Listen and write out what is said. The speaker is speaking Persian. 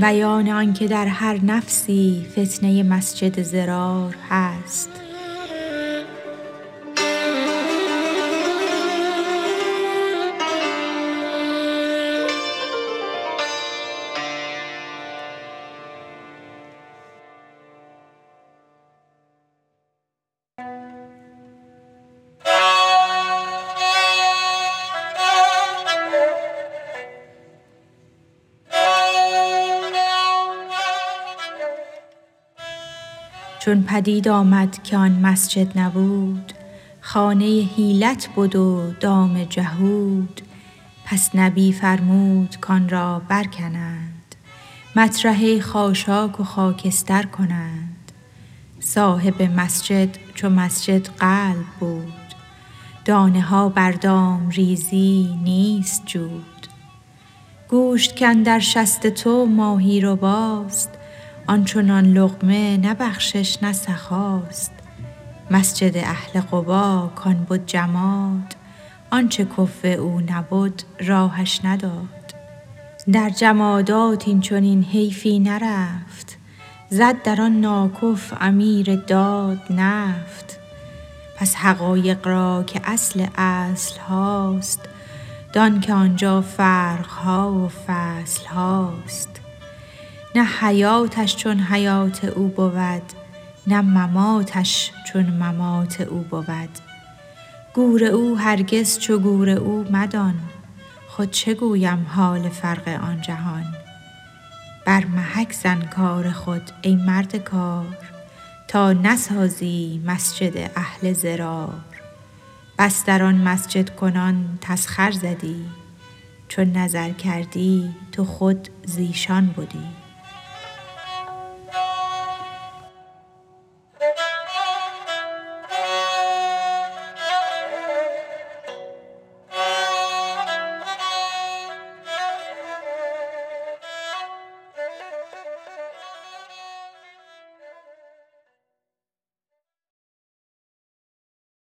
بیان آنکه در هر نفسی فتنه مسجد ضرار هست. چون پدید آمد که آن مسجد نبود خانه حیلت بد و دام جهود. پس نبی فرمود کان را برکنند مطرح خاشاک و خاکستر کنند. صاحب مسجد چو مسجد قلب بود دانه ها بر دام ریزی نیست جود. گوشت کاندر شست تو ماهی رباست آن چنان لقمه نه بخشش مسجد اهل قبا کان بد جماد آنچ کفو او نبد راهش نداد. در جمادات این چنین حیفی نرفت زد در آن ناکف امیر داد نفت. پس حقایق را که اصل اصل هاست دان که آنجا فرق ها و فصل هاست. نه حیاتش چون حیات او بود نه مماتش چون ممات او بود. گور او هرگز چو گور او مدان خود چه گویم حال فرق آن جهان؟ بر محک زن کار خود ای مرد کار تا نسازی مسجد اهل ضرار بس در آن مسجد کنان تسخر زدی چون نظر کردی تو خود ز ایشان بدی